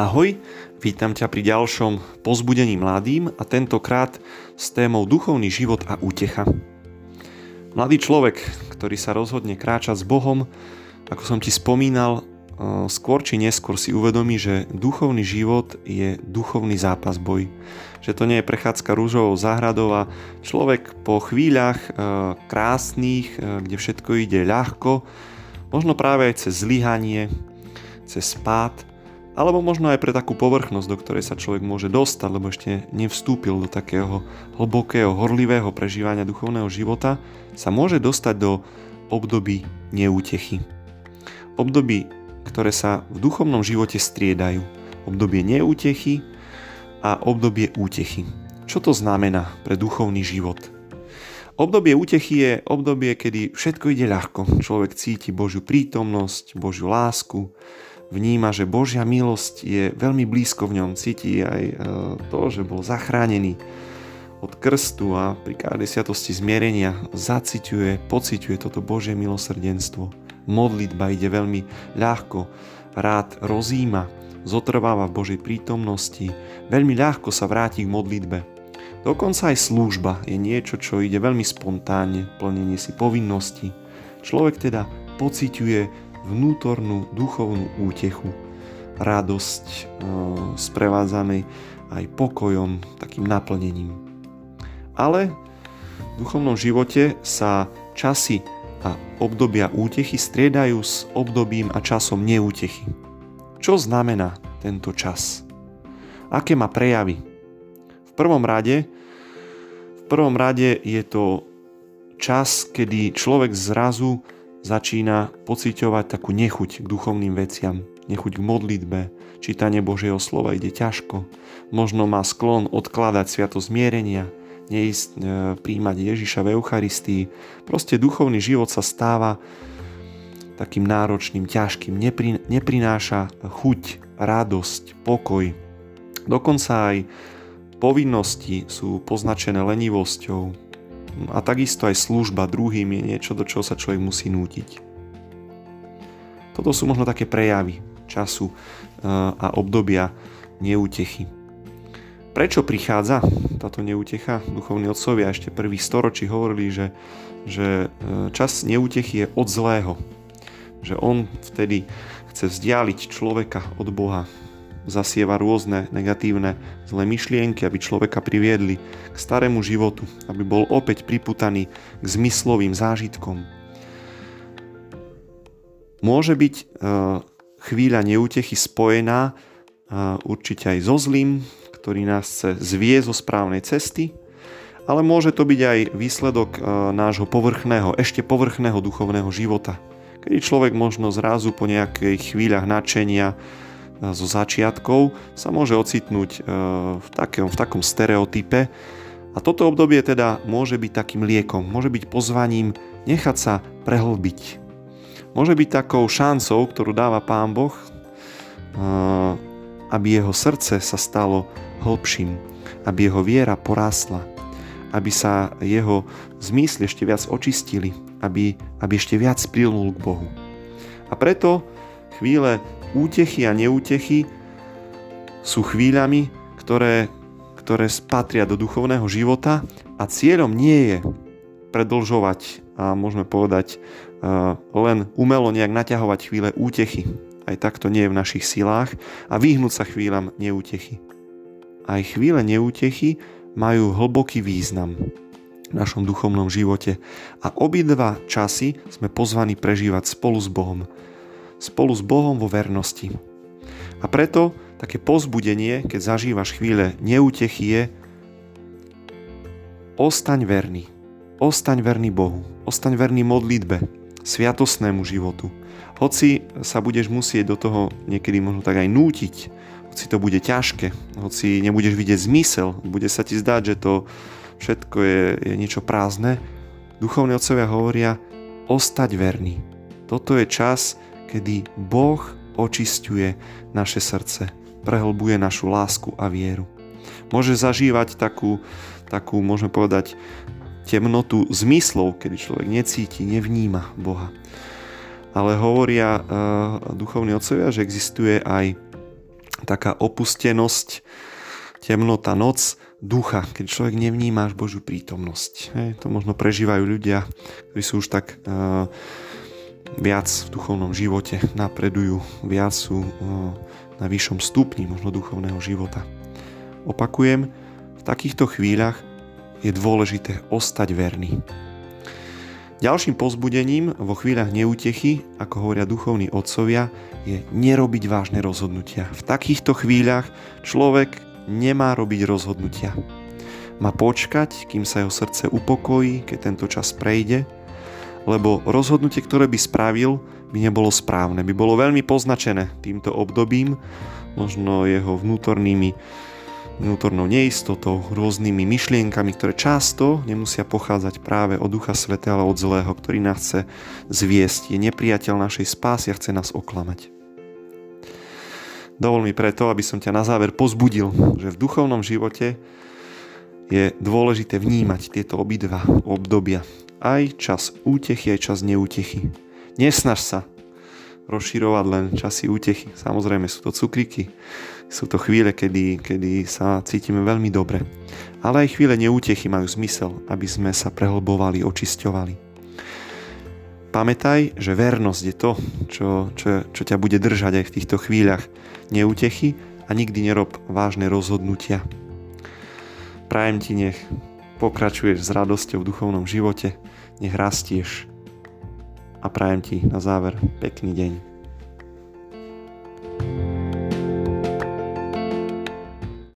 Ahoj, vítam ťa pri ďalšom pozbudení mladým a tentokrát s témou duchovný život a útecha. Mladý človek, ktorý sa rozhodne kráčať s Bohom, ako som ti spomínal, e, skôr či neskôr si uvedomí, že duchovný život je duchovný zápas boj. Že to nie je prechádzka rúžovou záhradou a človek po chvíľach e, krásnych, e, kde všetko ide ľahko, možno práve aj cez zlyhanie, cez spád, alebo možno aj pre takú povrchnosť, do ktorej sa človek môže dostať, lebo ešte nevstúpil do takého hlbokého, horlivého prežívania duchovného života, sa môže dostať do období neútechy. Období, ktoré sa v duchovnom živote striedajú. Obdobie neútechy a obdobie útechy. Čo to znamená pre duchovný život? Obdobie útechy je obdobie, kedy všetko ide ľahko. Človek cíti Božiu prítomnosť, Božiu lásku, vníma, že Božia milosť je veľmi blízko v ňom. Cíti aj e, to, že bol zachránený od krstu a pri každej sviatosti zmierenia zaciťuje, pociťuje toto Božie milosrdenstvo. Modlitba ide veľmi ľahko, rád rozíma, zotrváva v Božej prítomnosti, veľmi ľahko sa vráti k modlitbe. Dokonca aj služba je niečo, čo ide veľmi spontánne, plnenie si povinnosti. Človek teda pociťuje vnútornú duchovnú útechu, radosť e, sprevádzanej aj pokojom, takým naplnením. Ale v duchovnom živote sa časy a obdobia útechy striedajú s obdobím a časom neútechy. Čo znamená tento čas? Aké má prejavy? V prvom rade, v prvom rade je to čas, kedy človek zrazu začína pociťovať takú nechuť k duchovným veciam, nechuť k modlitbe, čítanie Božieho slova ide ťažko, možno má sklon odkladať sviatosť zmierenia, neísť e, príjmať Ježiša v Eucharistii. Proste duchovný život sa stáva takým náročným, ťažkým, nepri, neprináša chuť, radosť, pokoj. Dokonca aj povinnosti sú poznačené lenivosťou, a takisto aj služba druhým je niečo, do čoho sa človek musí nútiť. Toto sú možno také prejavy času e, a obdobia neútechy. Prečo prichádza táto neútecha? Duchovní otcovia ešte prvých storočí hovorili, že, že e, čas neútechy je od zlého. Že on vtedy chce vzdialiť človeka od Boha, zasieva rôzne negatívne zlé myšlienky, aby človeka priviedli k starému životu, aby bol opäť priputaný k zmyslovým zážitkom. Môže byť e, chvíľa neútechy spojená e, určite aj so zlým, ktorý nás chce zvie zo správnej cesty, ale môže to byť aj výsledok e, nášho povrchného, ešte povrchného duchovného života, kedy človek možno zrazu po nejakej chvíľach nadšenia zo začiatkov sa môže ocitnúť e, v takom, v takom stereotype a toto obdobie teda môže byť takým liekom, môže byť pozvaním nechať sa prehlbiť. Môže byť takou šancou, ktorú dáva Pán Boh, e, aby jeho srdce sa stalo hlbším, aby jeho viera porásla, aby sa jeho zmysly ešte viac očistili, aby, aby ešte viac prilnul k Bohu. A preto chvíle útechy a neútechy sú chvíľami, ktoré, ktoré spatria do duchovného života a cieľom nie je predlžovať a môžeme povedať len umelo nejak naťahovať chvíle útechy. Aj takto nie je v našich silách a vyhnúť sa chvíľam neútechy. Aj chvíle neútechy majú hlboký význam v našom duchovnom živote a obidva časy sme pozvaní prežívať spolu s Bohom spolu s Bohom vo vernosti. A preto také pozbudenie, keď zažívaš chvíle neútechy je ostaň verný. Ostaň verný Bohu. Ostaň verný modlitbe, sviatosnému životu. Hoci sa budeš musieť do toho niekedy možno tak aj nútiť, hoci to bude ťažké, hoci nebudeš vidieť zmysel, bude sa ti zdať, že to všetko je, je niečo prázdne, duchovní otcovia hovoria ostať verný. Toto je čas, kedy Boh očisťuje naše srdce, prehlbuje našu lásku a vieru. Môže zažívať takú, takú môžeme povedať, temnotu zmyslov, kedy človek necíti, nevníma Boha. Ale hovoria uh, duchovní otcovia, že existuje aj taká opustenosť, temnota, noc ducha, keď človek nevníma až Božiu prítomnosť. Hej, to možno prežívajú ľudia, ktorí sú už tak uh, viac v duchovnom živote, napredujú, viac sú uh, na vyššom stupni možno duchovného života. Opakujem, v takýchto chvíľach je dôležité ostať verný. Ďalším pozbudením vo chvíľach neútechy, ako hovoria duchovní otcovia, je nerobiť vážne rozhodnutia. V takýchto chvíľach človek nemá robiť rozhodnutia. Má počkať, kým sa jeho srdce upokojí, keď tento čas prejde, lebo rozhodnutie, ktoré by spravil, by nebolo správne. By bolo veľmi poznačené týmto obdobím, možno jeho vnútornými vnútornou neistotou, rôznymi myšlienkami, ktoré často nemusia pochádzať práve od Ducha Svete, ale od zlého, ktorý nás chce zviesť. Je nepriateľ našej spásy a chce nás oklamať. Dovol mi preto, aby som ťa na záver pozbudil, že v duchovnom živote je dôležité vnímať tieto obidva obdobia. Aj čas útechy, aj čas neútechy. Nesnaž sa rozširovať len časy útechy. Samozrejme sú to cukriky, sú to chvíle, kedy, kedy sa cítime veľmi dobre. Ale aj chvíle neútechy majú zmysel, aby sme sa prehlbovali, očisťovali. Pamätaj, že vernosť je to, čo, čo, čo ťa bude držať aj v týchto chvíľach neútechy a nikdy nerob vážne rozhodnutia. Prajem ti, nech pokračuješ s radosťou v duchovnom živote, nech rastieš a prajem ti na záver pekný deň.